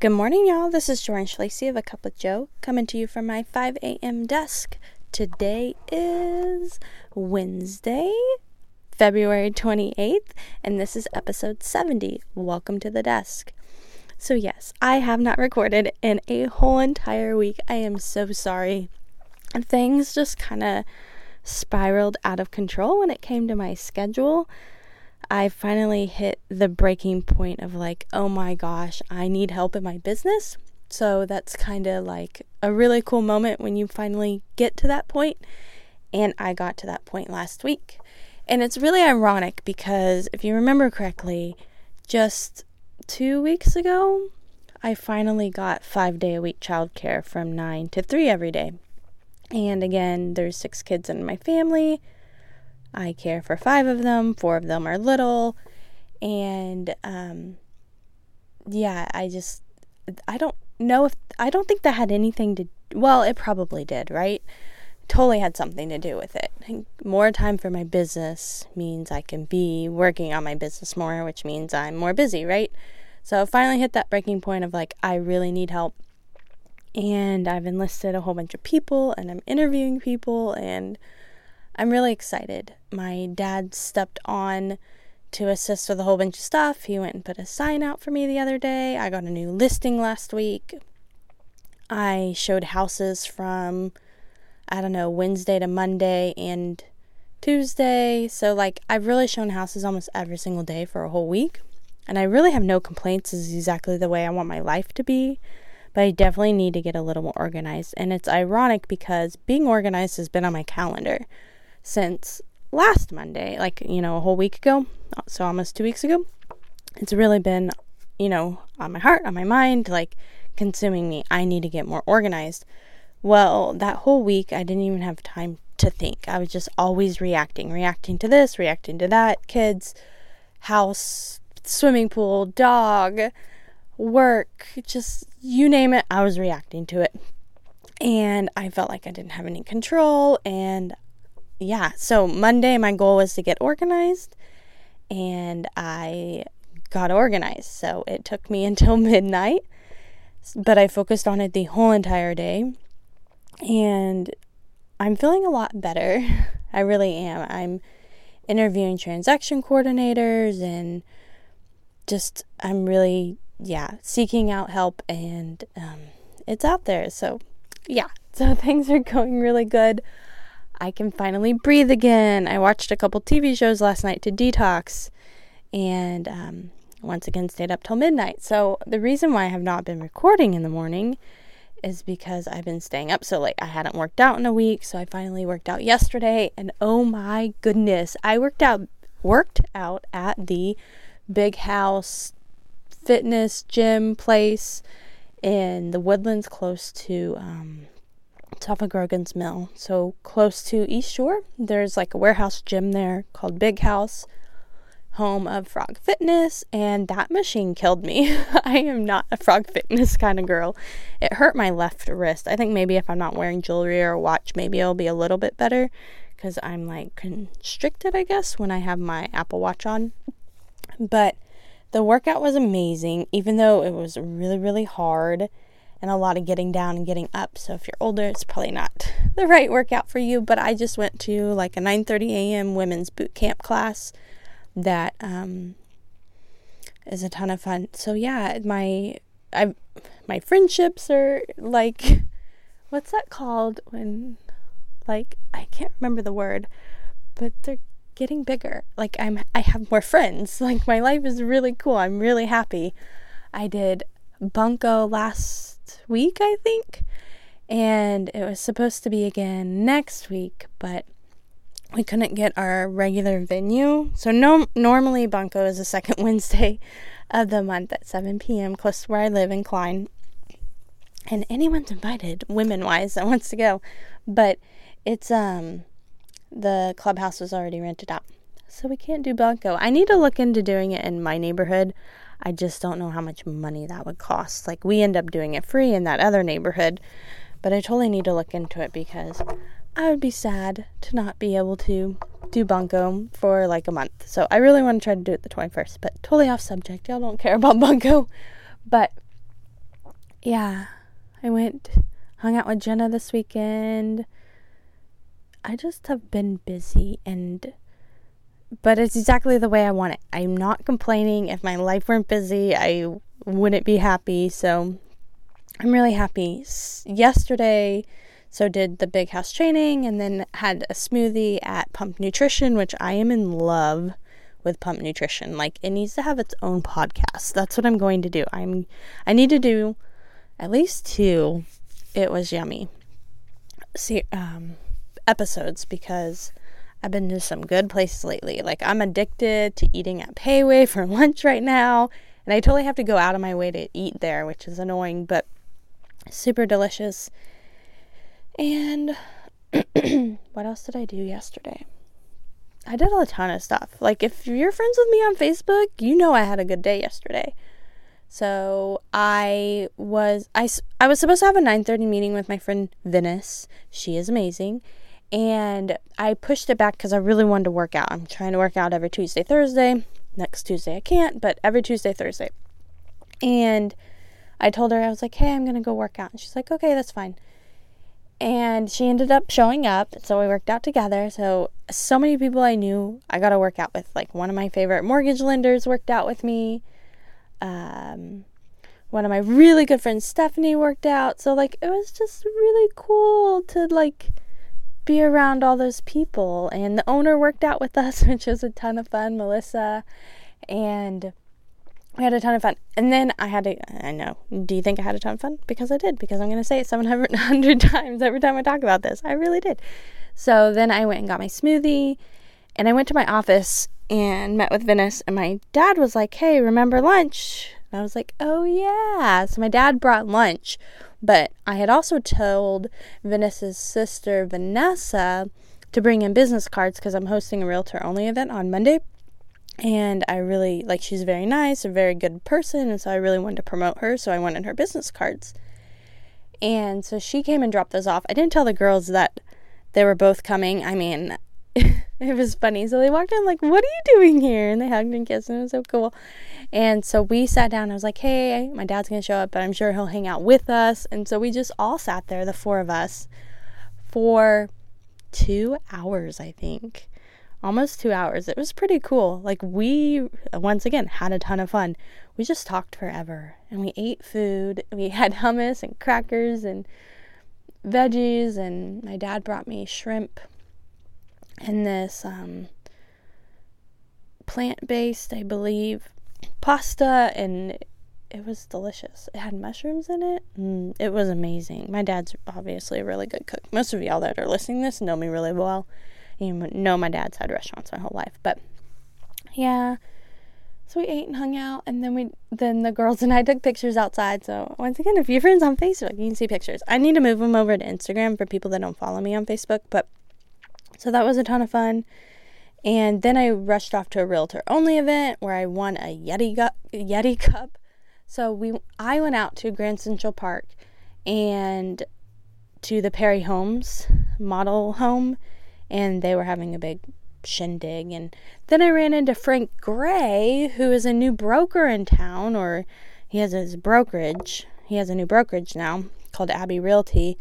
Good morning, y'all. This is Jordan Schlacey of A Cup with Joe coming to you from my 5 a.m. desk. Today is Wednesday, February 28th, and this is episode 70. Welcome to the desk. So, yes, I have not recorded in a whole entire week. I am so sorry. Things just kind of spiraled out of control when it came to my schedule. I finally hit the breaking point of like, oh my gosh, I need help in my business. So that's kind of like a really cool moment when you finally get to that point. And I got to that point last week. And it's really ironic because if you remember correctly, just two weeks ago, I finally got five day a week childcare from nine to three every day. And again, there's six kids in my family. I care for five of them, four of them are little. And um, yeah, I just, I don't know if, I don't think that had anything to, well, it probably did, right? Totally had something to do with it. More time for my business means I can be working on my business more, which means I'm more busy, right? So I finally hit that breaking point of like, I really need help. And I've enlisted a whole bunch of people and I'm interviewing people and I'm really excited. My dad stepped on to assist with a whole bunch of stuff. He went and put a sign out for me the other day. I got a new listing last week. I showed houses from, I don't know, Wednesday to Monday and Tuesday. So, like, I've really shown houses almost every single day for a whole week. And I really have no complaints. This is exactly the way I want my life to be. But I definitely need to get a little more organized. And it's ironic because being organized has been on my calendar since last Monday, like, you know, a whole week ago, so almost two weeks ago. It's really been, you know, on my heart, on my mind, like consuming me. I need to get more organized. Well, that whole week, I didn't even have time to think. I was just always reacting, reacting to this, reacting to that, kids, house, swimming pool, dog, work, just you name it, I was reacting to it. And I felt like I didn't have any control and yeah, so Monday my goal was to get organized and I got organized. So it took me until midnight, but I focused on it the whole entire day. And I'm feeling a lot better. I really am. I'm interviewing transaction coordinators and just I'm really yeah, seeking out help and um, it's out there. So, yeah. So things are going really good. I can finally breathe again. I watched a couple TV shows last night to detox and um, once again stayed up till midnight. So, the reason why I have not been recording in the morning is because I've been staying up so late. I hadn't worked out in a week, so I finally worked out yesterday and oh my goodness, I worked out worked out at the big house fitness gym place in the woodlands close to um, off of Grogan's Mill. So close to East Shore, there's like a warehouse gym there called Big House, home of Frog Fitness, and that machine killed me. I am not a Frog Fitness kind of girl. It hurt my left wrist. I think maybe if I'm not wearing jewelry or a watch, maybe it'll be a little bit better because I'm like constricted, I guess, when I have my Apple Watch on. But the workout was amazing, even though it was really, really hard and a lot of getting down and getting up. So if you're older, it's probably not the right workout for you. But I just went to like a 9:30 a.m. women's boot camp class that um, is a ton of fun. So yeah, my I my friendships are like what's that called when like I can't remember the word, but they're getting bigger. Like I'm I have more friends. Like my life is really cool. I'm really happy. I did bunko last week, I think. And it was supposed to be again next week, but we couldn't get our regular venue. So no normally Bunko is the second Wednesday of the month at 7 p.m. close to where I live in Klein. And anyone's invited, women wise, that wants to go. But it's um the clubhouse was already rented out. So we can't do Bunko. I need to look into doing it in my neighborhood. I just don't know how much money that would cost. Like, we end up doing it free in that other neighborhood, but I totally need to look into it because I would be sad to not be able to do Bunko for like a month. So I really want to try to do it the 21st, but totally off subject. Y'all don't care about Bunko. But yeah, I went, hung out with Jenna this weekend. I just have been busy and but it's exactly the way I want it. I'm not complaining. If my life weren't busy, I wouldn't be happy. So I'm really happy. Yesterday, so did the big house training and then had a smoothie at Pump Nutrition, which I am in love with Pump Nutrition. Like it needs to have its own podcast. That's what I'm going to do. I'm I need to do at least two. It was yummy. See um episodes because I've been to some good places lately. Like I'm addicted to eating at Pei Wei for lunch right now, and I totally have to go out of my way to eat there, which is annoying, but super delicious. And what else did I do yesterday? I did a ton of stuff. Like if you're friends with me on Facebook, you know I had a good day yesterday. So I was I, I was supposed to have a 9:30 meeting with my friend Venice. She is amazing and I pushed it back because I really wanted to work out. I'm trying to work out every Tuesday, Thursday. Next Tuesday I can't, but every Tuesday, Thursday. And I told her, I was like, hey, I'm going to go work out. And she's like, okay, that's fine. And she ended up showing up. So we worked out together. So, so many people I knew I got to work out with. Like, one of my favorite mortgage lenders worked out with me. Um, one of my really good friends, Stephanie, worked out. So, like, it was just really cool to, like, be around all those people. And the owner worked out with us, which was a ton of fun, Melissa. And we had a ton of fun. And then I had to, I know, do you think I had a ton of fun? Because I did, because I'm going to say it 700 times every time I talk about this. I really did. So then I went and got my smoothie and I went to my office and met with Venice. And my dad was like, hey, remember lunch? And I was like, oh, yeah. So my dad brought lunch but I had also told Venice's sister, Vanessa, to bring in business cards because I'm hosting a realtor only event on Monday. And I really, like, she's very nice, a very good person. And so I really wanted to promote her. So I wanted her business cards. And so she came and dropped those off. I didn't tell the girls that they were both coming. I mean, it was funny. So they walked in like, "What are you doing here?" And they hugged and kissed, and it was so cool. And so we sat down. I was like, "Hey, my dad's gonna show up, but I'm sure he'll hang out with us." And so we just all sat there, the four of us, for two hours, I think, almost two hours. It was pretty cool. Like we, once again, had a ton of fun. We just talked forever, and we ate food. We had hummus and crackers and veggies, and my dad brought me shrimp and this um, plant based, I believe, pasta, and it was delicious. It had mushrooms in it. Mm, it was amazing. My dad's obviously a really good cook. Most of y'all that are listening this know me really well. You know my dad's had restaurants my whole life, but yeah. So we ate and hung out, and then we then the girls and I took pictures outside. So once again, if you're friends on Facebook, you can see pictures. I need to move them over to Instagram for people that don't follow me on Facebook, but so that was a ton of fun. And then I rushed off to a realtor only event where I won a Yeti gu- Yeti cup. So we I went out to Grand Central Park and to the Perry Homes model home and they were having a big shindig and then I ran into Frank Gray who is a new broker in town or he has his brokerage. He has a new brokerage now called Abbey Realty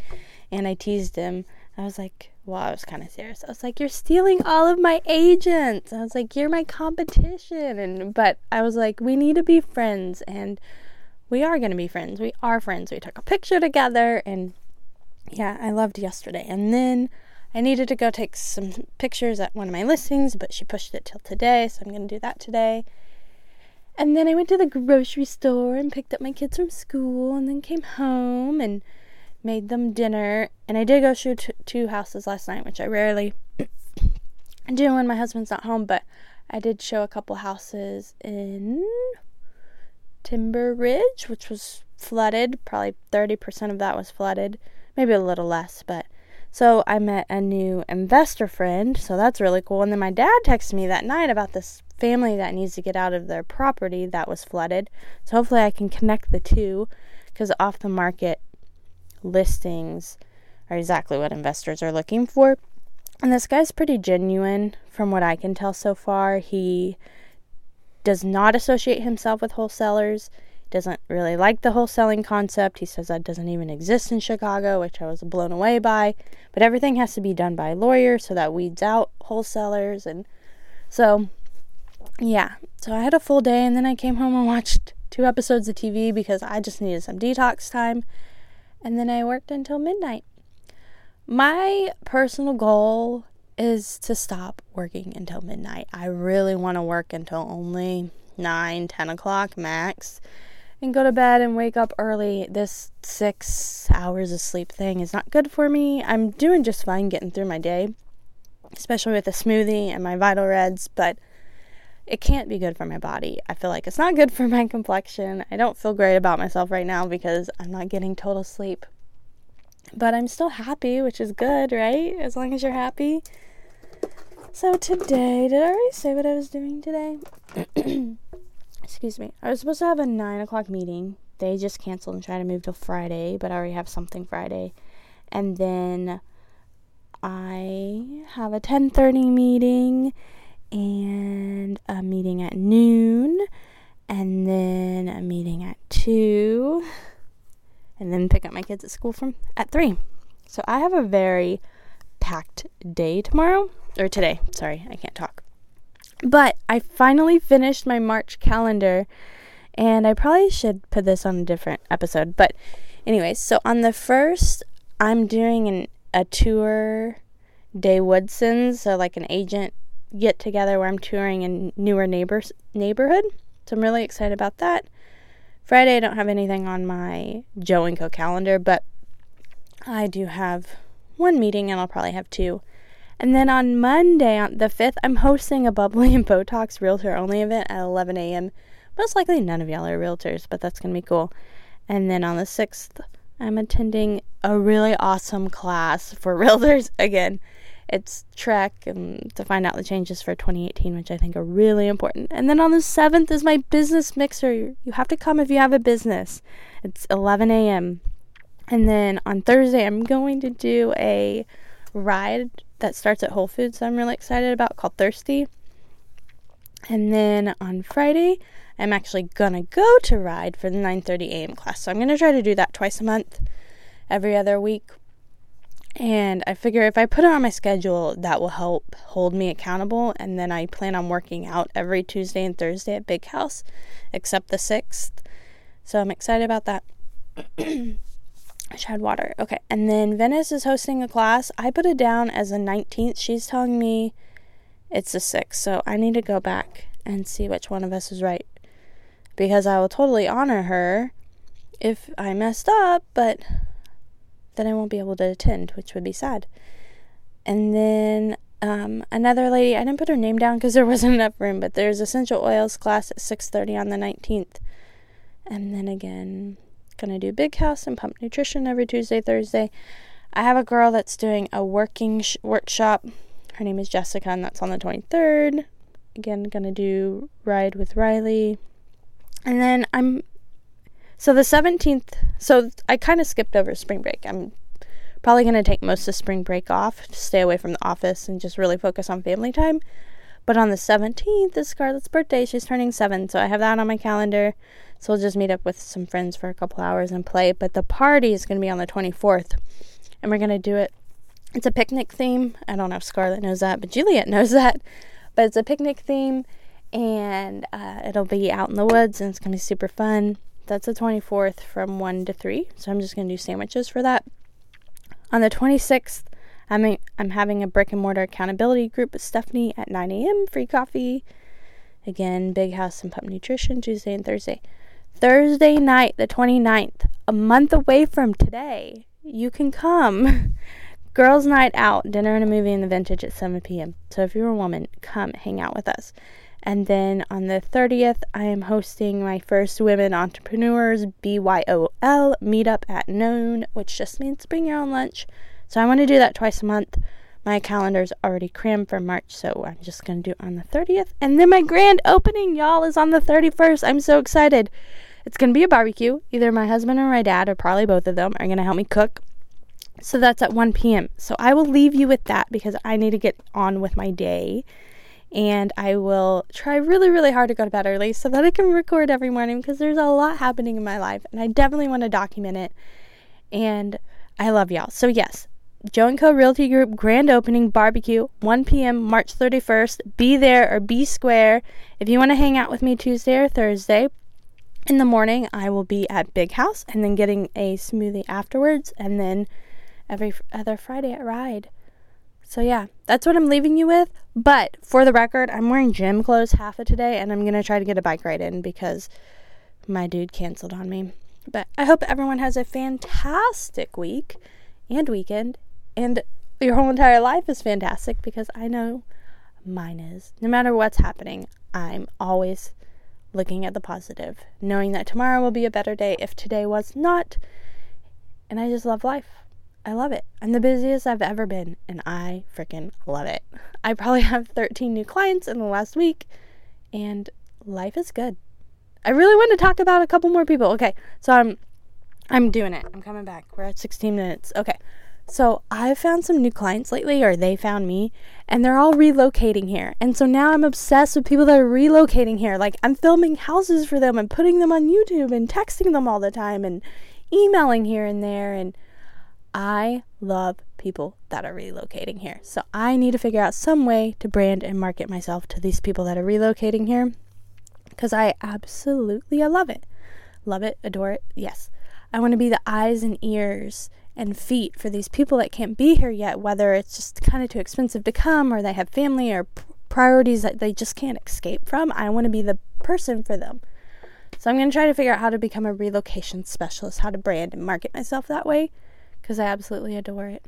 and I teased him. I was like, well, I was kind of serious. I was like, "You're stealing all of my agents." I was like, "You're my competition." And but I was like, "We need to be friends." And we are going to be friends. We are friends. We took a picture together and yeah, I loved yesterday. And then I needed to go take some pictures at one of my listings, but she pushed it till today, so I'm going to do that today. And then I went to the grocery store and picked up my kids from school and then came home and made them dinner, and I did go shoot two houses last night, which I rarely do when my husband's not home, but I did show a couple houses in Timber Ridge, which was flooded. Probably 30% of that was flooded, maybe a little less, but so I met a new investor friend, so that's really cool. And then my dad texted me that night about this family that needs to get out of their property that was flooded. So hopefully I can connect the two because off the market listings are exactly what investors are looking for. And this guy's pretty genuine from what I can tell so far. He does not associate himself with wholesalers, doesn't really like the wholesaling concept. He says that doesn't even exist in Chicago, which I was blown away by. But everything has to be done by a lawyer, so that weeds out wholesalers. And so, yeah. So I had a full day, and then I came home and watched two episodes of TV because I just needed some detox time. And then I worked until midnight. My personal goal is to stop working until midnight. I really want to work until only 9, 10 o'clock max and go to bed and wake up early. This six hours of sleep thing is not good for me. I'm doing just fine getting through my day, especially with a smoothie and my Vital Reds, but it can't be good for my body. I feel like it's not good for my complexion. I don't feel great about myself right now because I'm not getting total sleep. But I'm still happy, which is good, right? As long as you're happy. So today, did I already say what I was doing today? Excuse me. I was supposed to have a nine o'clock meeting. They just canceled and tried to move till Friday, but I already have something Friday. And then I have a ten thirty meeting and a meeting at noon, and then a meeting at two, and then pick up my kids at school from at three. So I have a very packed day tomorrow or today. Sorry, I can't talk. But I finally finished my March calendar, and I probably should put this on a different episode. But, anyways, so on the first, I'm doing an, a tour day Woodson's, so like an agent get together where I'm touring in newer neighbors neighborhood. So I'm really excited about that. Friday, I don't have anything on my Joe and Co calendar, but I do have one meeting, and I'll probably have two and then on Monday, on the 5th, I'm hosting a Bubbly and Botox realtor only event at 11 a.m. Most likely none of y'all are realtors, but that's going to be cool. And then on the 6th, I'm attending a really awesome class for realtors. Again, it's TREC and to find out the changes for 2018, which I think are really important. And then on the 7th is my business mixer. You have to come if you have a business. It's 11 a.m. And then on Thursday, I'm going to do a ride that starts at Whole Foods I'm really excited about called Thirsty. And then on Friday, I'm actually gonna go to ride for the 9:30 a.m. class. So I'm gonna try to do that twice a month, every other week. And I figure if I put it on my schedule, that will help hold me accountable. And then I plan on working out every Tuesday and Thursday at Big House, except the 6th. So I'm excited about that. I had water. Okay. And then Venice is hosting a class. I put it down as the 19th. She's telling me it's the 6th. So I need to go back and see which one of us is right. Because I will totally honor her if I messed up, but then I won't be able to attend, which would be sad. And then um, another lady, I didn't put her name down because there wasn't enough room, but there's essential oils class at 6:30 on the 19th. And then again, Gonna do Big House and Pump Nutrition every Tuesday, Thursday. I have a girl that's doing a working sh- workshop. Her name is Jessica, and that's on the 23rd. Again, gonna do Ride with Riley. And then I'm. So the 17th. So I kind of skipped over spring break. I'm probably gonna take most of spring break off to stay away from the office and just really focus on family time. But on the 17th is Scarlett's birthday. She's turning seven, so I have that on my calendar. So we'll just meet up with some friends for a couple hours and play. But the party is going to be on the 24th, and we're going to do it. It's a picnic theme. I don't know if Scarlett knows that, but Juliet knows that. But it's a picnic theme, and uh, it'll be out in the woods, and it's going to be super fun. That's the 24th from 1 to 3. So I'm just going to do sandwiches for that. On the 26th, I'm, a, I'm having a brick and mortar accountability group with Stephanie at 9 a.m. Free coffee. Again, Big House and Pump Nutrition Tuesday and Thursday. Thursday night, the 29th, a month away from today, you can come. Girls' night out, dinner and a movie in the vintage at 7 p.m. So if you're a woman, come hang out with us. And then on the 30th, I am hosting my first Women Entrepreneurs BYOL meetup at noon, which just means bring your own lunch. So I want to do that twice a month. My calendar's already crammed for March, so I'm just going to do it on the 30th. And then my grand opening, y'all, is on the 31st. I'm so excited. It's going to be a barbecue. Either my husband or my dad, or probably both of them, are going to help me cook. So that's at 1 p.m. So I will leave you with that because I need to get on with my day. And I will try really, really hard to go to bed early so that I can record every morning because there's a lot happening in my life and I definitely want to document it. And I love y'all. So, yes, Joe and Co. Realty Group grand opening barbecue, 1 p.m., March 31st. Be there or be square. If you want to hang out with me Tuesday or Thursday, in the morning, I will be at Big House and then getting a smoothie afterwards, and then every other Friday at Ride. So, yeah, that's what I'm leaving you with. But for the record, I'm wearing gym clothes half of today, and I'm going to try to get a bike ride in because my dude canceled on me. But I hope everyone has a fantastic week and weekend, and your whole entire life is fantastic because I know mine is. No matter what's happening, I'm always looking at the positive, knowing that tomorrow will be a better day if today was not. And I just love life. I love it. I'm the busiest I've ever been, and I freaking love it. I probably have 13 new clients in the last week, and life is good. I really want to talk about a couple more people. Okay, so I'm I'm doing it. I'm coming back. We're at 16 minutes. Okay. So I've found some new clients lately, or they found me, and they're all relocating here. And so now I'm obsessed with people that are relocating here. Like I'm filming houses for them and putting them on YouTube and texting them all the time and emailing here and there and I love people that are relocating here. So I need to figure out some way to brand and market myself to these people that are relocating here because I absolutely I love it. Love it, adore it. Yes. I want to be the eyes and ears and feet for these people that can't be here yet, whether it's just kind of too expensive to come or they have family or priorities that they just can't escape from. I want to be the person for them. So I'm going to try to figure out how to become a relocation specialist, how to brand and market myself that way because I absolutely adore it.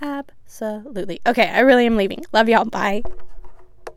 Absolutely. Okay, I really am leaving. Love y'all. Bye.